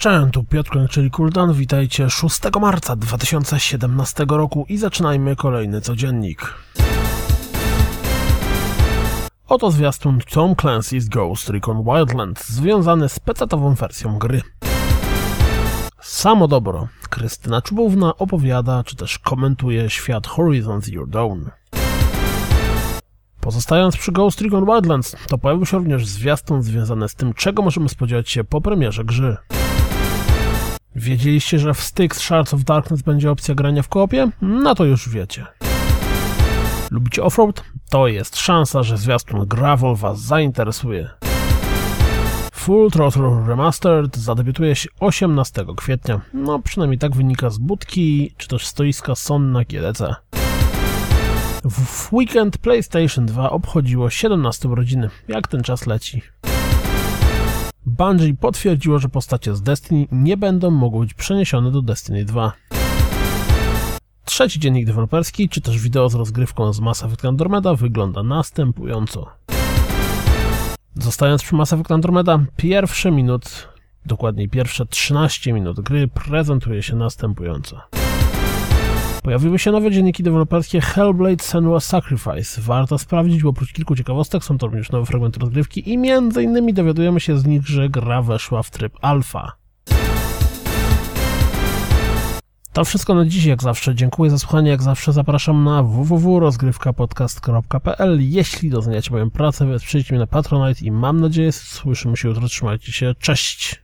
Cześć, tu Piotr czyli Kuldan. Witajcie 6 marca 2017 roku i zaczynajmy kolejny codziennik. Oto zwiastun Tom Clancy's Ghost Recon Wildlands związany z pecetową wersją gry. Samo dobro. Krystyna Czubówna opowiada czy też komentuje świat Horizon Zero Dawn. Pozostając przy Ghost Recon Wildlands, to pojawił się również zwiastun związany z tym, czego możemy spodziewać się po premierze gry. Wiedzieliście, że w Styx Shards of Darkness będzie opcja grania w koopie? No to już wiecie. Lubicie offroad? To jest szansa, że zwiastun Gravel Was zainteresuje. Full Throttle Remastered zadebiutuje się 18 kwietnia. No przynajmniej tak wynika z budki, czy też stoiska Son na GDC. W weekend PlayStation 2 obchodziło 17 urodziny. Jak ten czas leci? Bungie potwierdziło, że postacie z Destiny nie będą mogły być przeniesione do Destiny 2. Trzeci dziennik deweloperski, czy też wideo z rozgrywką z Mass Effect Andromeda wygląda następująco. Zostając przy Mass Effect Andromeda, pierwsze minut, dokładniej pierwsze 13 minut gry prezentuje się następująco. Pojawiły się nowe dzienniki deweloperskie Hellblade Senua Sacrifice. Warto sprawdzić, bo oprócz kilku ciekawostek są to również nowe fragmenty rozgrywki i między innymi dowiadujemy się z nich, że gra weszła w tryb alfa. To wszystko na dziś, jak zawsze. Dziękuję za słuchanie, jak zawsze zapraszam na www.rozgrywkapodcast.pl Jeśli doceniacie moją pracę, wesprzyjcie mnie na Patronite i mam nadzieję, słyszymy się jutro. Trzymajcie się, cześć!